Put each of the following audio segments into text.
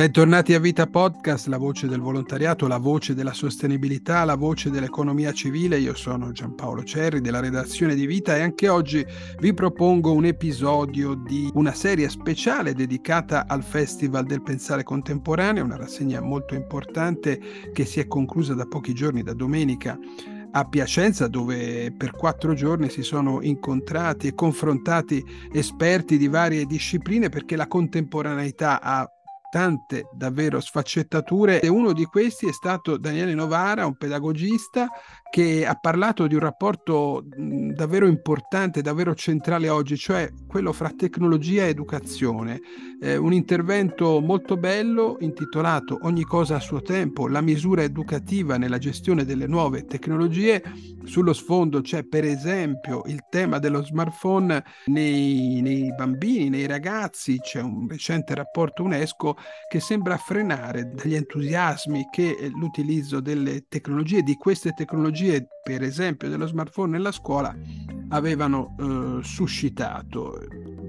Bentornati a Vita Podcast, la voce del volontariato, la voce della sostenibilità, la voce dell'economia civile. Io sono Giampaolo Cerri della redazione di Vita e anche oggi vi propongo un episodio di una serie speciale dedicata al Festival del Pensare Contemporaneo, una rassegna molto importante che si è conclusa da pochi giorni, da domenica a Piacenza dove per quattro giorni si sono incontrati e confrontati esperti di varie discipline perché la contemporaneità ha tante davvero sfaccettature e uno di questi è stato Daniele Novara, un pedagogista che ha parlato di un rapporto davvero importante, davvero centrale oggi, cioè quello fra tecnologia e educazione. Eh, un intervento molto bello intitolato Ogni cosa a suo tempo, la misura educativa nella gestione delle nuove tecnologie. Sullo sfondo c'è per esempio il tema dello smartphone nei, nei bambini, nei ragazzi, c'è un recente rapporto UNESCO che sembra frenare dagli entusiasmi che l'utilizzo delle tecnologie, di queste tecnologie, tecnologie, per esempio dello smartphone nella scuola, avevano eh, suscitato.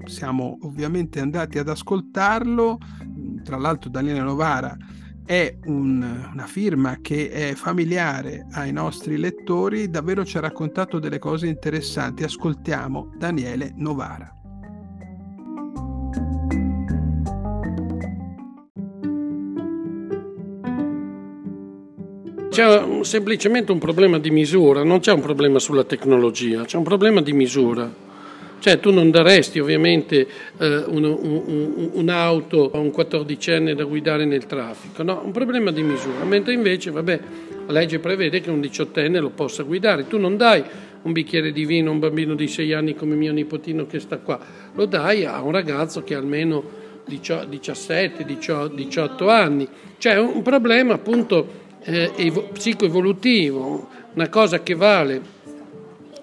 Siamo ovviamente andati ad ascoltarlo, tra l'altro Daniele Novara è un, una firma che è familiare ai nostri lettori, davvero ci ha raccontato delle cose interessanti. Ascoltiamo Daniele Novara. C'è semplicemente un problema di misura, non c'è un problema sulla tecnologia, c'è un problema di misura. Cioè tu non daresti ovviamente eh, un, un, un'auto a un quattordicenne da guidare nel traffico, no, un problema di misura, mentre invece, vabbè, la legge prevede che un diciottenne lo possa guidare, tu non dai un bicchiere di vino a un bambino di sei anni come mio nipotino che sta qua, lo dai a un ragazzo che ha almeno 17, 18 anni, cioè un problema appunto eh, evo- psicoevolutivo, una cosa che vale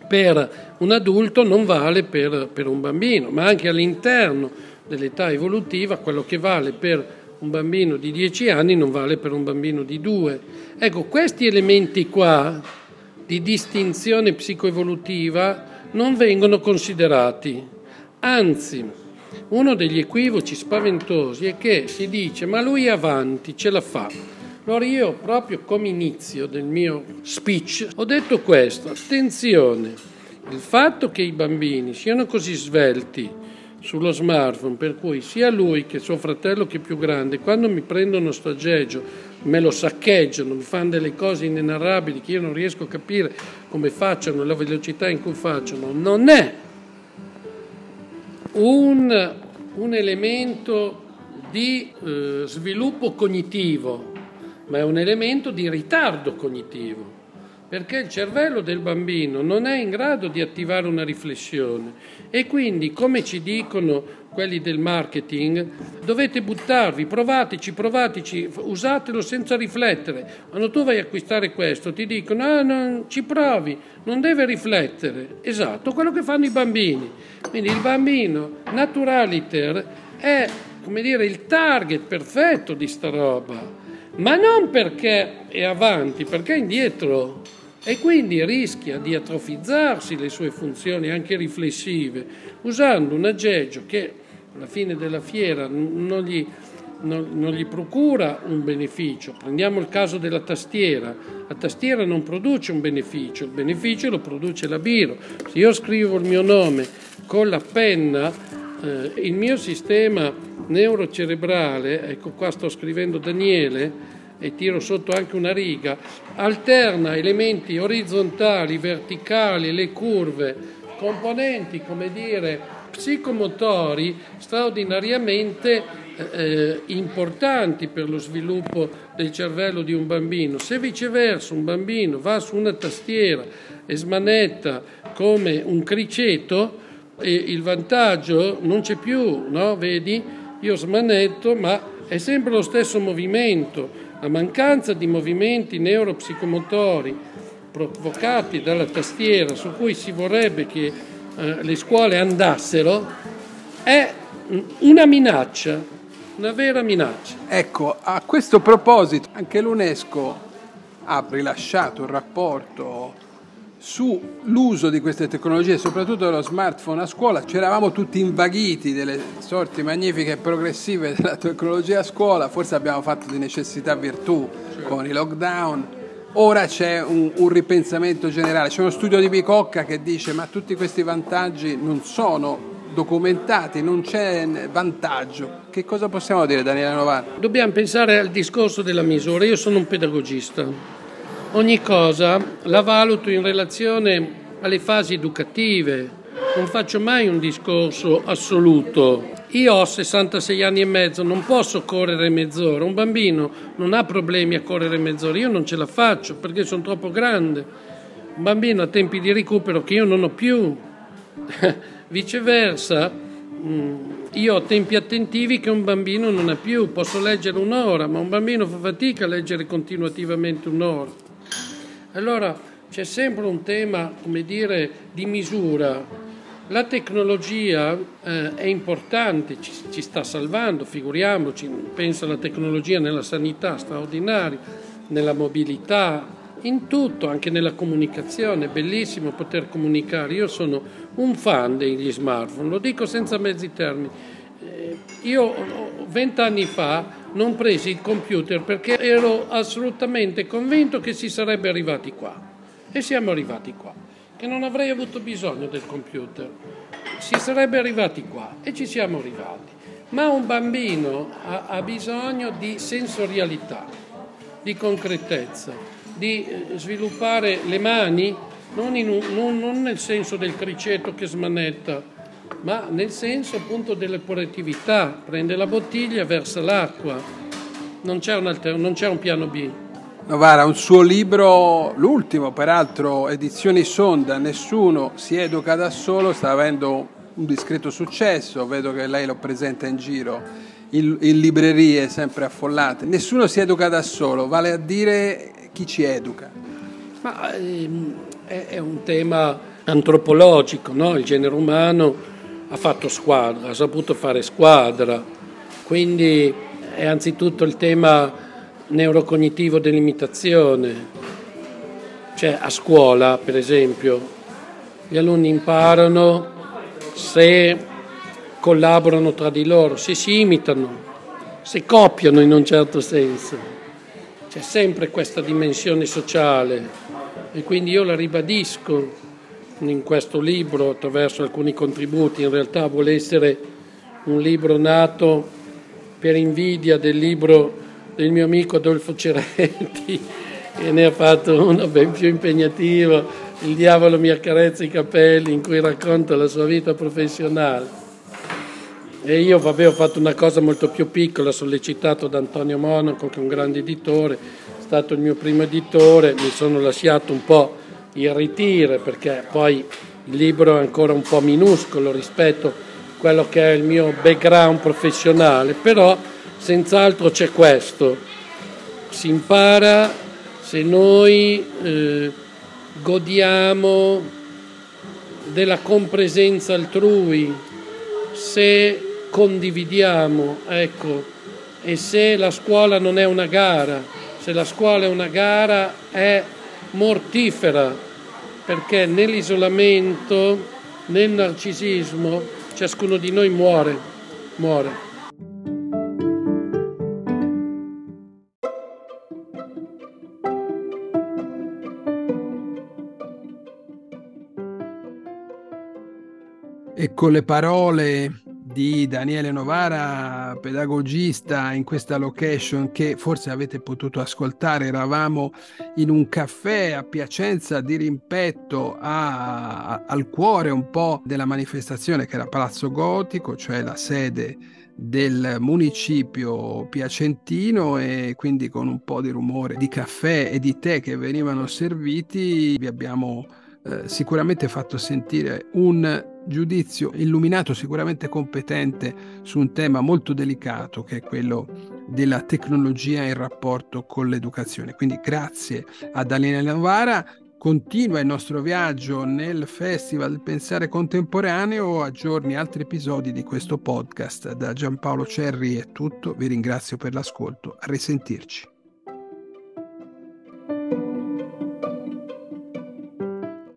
per un adulto non vale per, per un bambino, ma anche all'interno dell'età evolutiva quello che vale per un bambino di 10 anni non vale per un bambino di 2. Ecco, questi elementi qua di distinzione psicoevolutiva non vengono considerati. Anzi, uno degli equivoci spaventosi è che si dice ma lui è avanti, ce la fa. Allora io proprio come inizio del mio speech ho detto questo, attenzione, il fatto che i bambini siano così svelti sullo smartphone, per cui sia lui che suo fratello che è più grande, quando mi prendono sto aggeggio, me lo saccheggiano, mi fanno delle cose inenarrabili che io non riesco a capire come facciano, la velocità in cui facciano, non è un, un elemento di eh, sviluppo cognitivo ma è un elemento di ritardo cognitivo, perché il cervello del bambino non è in grado di attivare una riflessione e quindi, come ci dicono quelli del marketing, dovete buttarvi, provateci, provateci, usatelo senza riflettere. Quando tu vai a acquistare questo ti dicono, ah, non, ci provi, non deve riflettere. Esatto, quello che fanno i bambini. Quindi il bambino naturaliter è, come dire, il target perfetto di sta roba ma non perché è avanti, perché è indietro e quindi rischia di atrofizzarsi le sue funzioni anche riflessive usando un aggeggio che alla fine della fiera non gli, non, non gli procura un beneficio. Prendiamo il caso della tastiera. La tastiera non produce un beneficio, il beneficio lo produce la biro. Se io scrivo il mio nome con la penna, eh, il mio sistema neurocerebrale, ecco qua sto scrivendo Daniele, e tiro sotto anche una riga, alterna elementi orizzontali, verticali, le curve, componenti, come dire, psicomotori straordinariamente eh, importanti per lo sviluppo del cervello di un bambino. Se viceversa un bambino va su una tastiera e smanetta come un criceto, e il vantaggio non c'è più, no? Vedi? Io smanetto, ma è sempre lo stesso movimento. La mancanza di movimenti neuropsicomotori provocati dalla tastiera su cui si vorrebbe che eh, le scuole andassero è una minaccia, una vera minaccia. Ecco, a questo proposito anche l'UNESCO ha rilasciato un rapporto sull'uso di queste tecnologie, soprattutto dello smartphone a scuola. Ci eravamo tutti invaghiti delle sorti magnifiche e progressive della tecnologia a scuola, forse abbiamo fatto di necessità virtù certo. con i lockdown. Ora c'è un, un, ripensamento generale, c'è uno studio di Bicocca che dice ma tutti questi vantaggi non sono documentati, non c'è vantaggio. Che cosa possiamo dire Daniele Novara? Dobbiamo pensare al discorso della misura, io sono un pedagogista ogni cosa la valuto in relazione alle fasi educative, non faccio mai un discorso assoluto. Io ho 66 anni e mezzo, non posso correre mezz'ora, un bambino non ha problemi a correre mezz'ora, io non ce la faccio perché sono troppo grande. Un bambino ha tempi di recupero che io non ho più. Viceversa, mm, io ho tempi attentivi che un bambino non ha più, posso leggere un'ora, ma un bambino fa fatica a leggere continuativamente un'ora. Allora c'è sempre un tema, come dire, di misura. La tecnologia eh, è importante, ci, ci, sta salvando, figuriamoci, penso alla tecnologia nella sanità straordinaria, nella mobilità, in tutto, anche nella comunicazione, è bellissimo poter comunicare. Io sono un fan degli smartphone, lo dico senza mezzi termini. Eh, io vent'anni fa non presi il computer perché ero assolutamente convinto che si sarebbe arrivati qua. E siamo arrivati qua, che non avrei avuto bisogno del computer. Si sarebbe arrivati qua e ci siamo arrivati. Ma un bambino ha, ha bisogno di sensorialità, di concretezza, di eh, sviluppare le mani, non, un, non, non nel senso del criceto che smanetta, ma nel senso appunto dell'operatività, prende la bottiglia, versa l'acqua, non c'è un, alter- non c'è un piano B. Novara, un suo libro, l'ultimo peraltro, edizioni Sonda, Nessuno si educa da solo, sta avendo un discreto successo, vedo che lei lo presenta in giro, in, in librerie sempre affollate. Nessuno si educa da solo, vale a dire chi ci educa. Ma ehm, è, è un tema antropologico, no? il genere umano ha fatto squadra, ha saputo fare squadra, quindi è anzitutto il tema neurocognitivo dell'imitazione. Cioè a scuola, per esempio, gli alunni imparano se collaborano tra di loro, se si imitano, se copiano in un certo senso. C'è sempre questa dimensione sociale e quindi io la ribadisco in questo libro attraverso alcuni contributi, in realtà vuole essere un libro nato per invidia del libro del mio amico Adolfo Ceretti, che ne ha fatto uno ben più impegnativo, Il diavolo mi accarezza i capelli, in cui racconta la sua vita professionale. E io vabbè, ho fatto una cosa molto più piccola, sollecitato da Antonio Monaco, che è un grande editore, è stato il mio primo editore, mi sono lasciato un po' irritire perché poi il libro è ancora un po' minuscolo rispetto a quello che è il mio background professionale, però senz'altro c'è questo, si impara se noi eh, godiamo della compresenza altrui, se condividiamo, ecco, e se la scuola non è una gara, se la scuola è una gara è mortifera, perché nell'isolamento, nel narcisismo, ciascuno di noi muore, muore. E con le parole di Daniele Novara, pedagogista in questa location che forse avete potuto ascoltare. Eravamo in un caffè a Piacenza di rimpetto a, a, al cuore un po' della manifestazione che era Palazzo Gotico, cioè la sede del municipio piacentino e quindi con un po' di rumore di caffè e di tè che venivano serviti vi abbiamo eh, sicuramente fatto sentire un giudizio illuminato, sicuramente competente su un tema molto delicato che è quello della tecnologia in rapporto con l'educazione. Quindi grazie a Daniele Novara. Continua il nostro viaggio nel Festival del Pensare Contemporaneo, aggiorni altri episodi di questo podcast. Da Giampaolo Cerri è tutto, vi ringrazio per l'ascolto, a risentirci.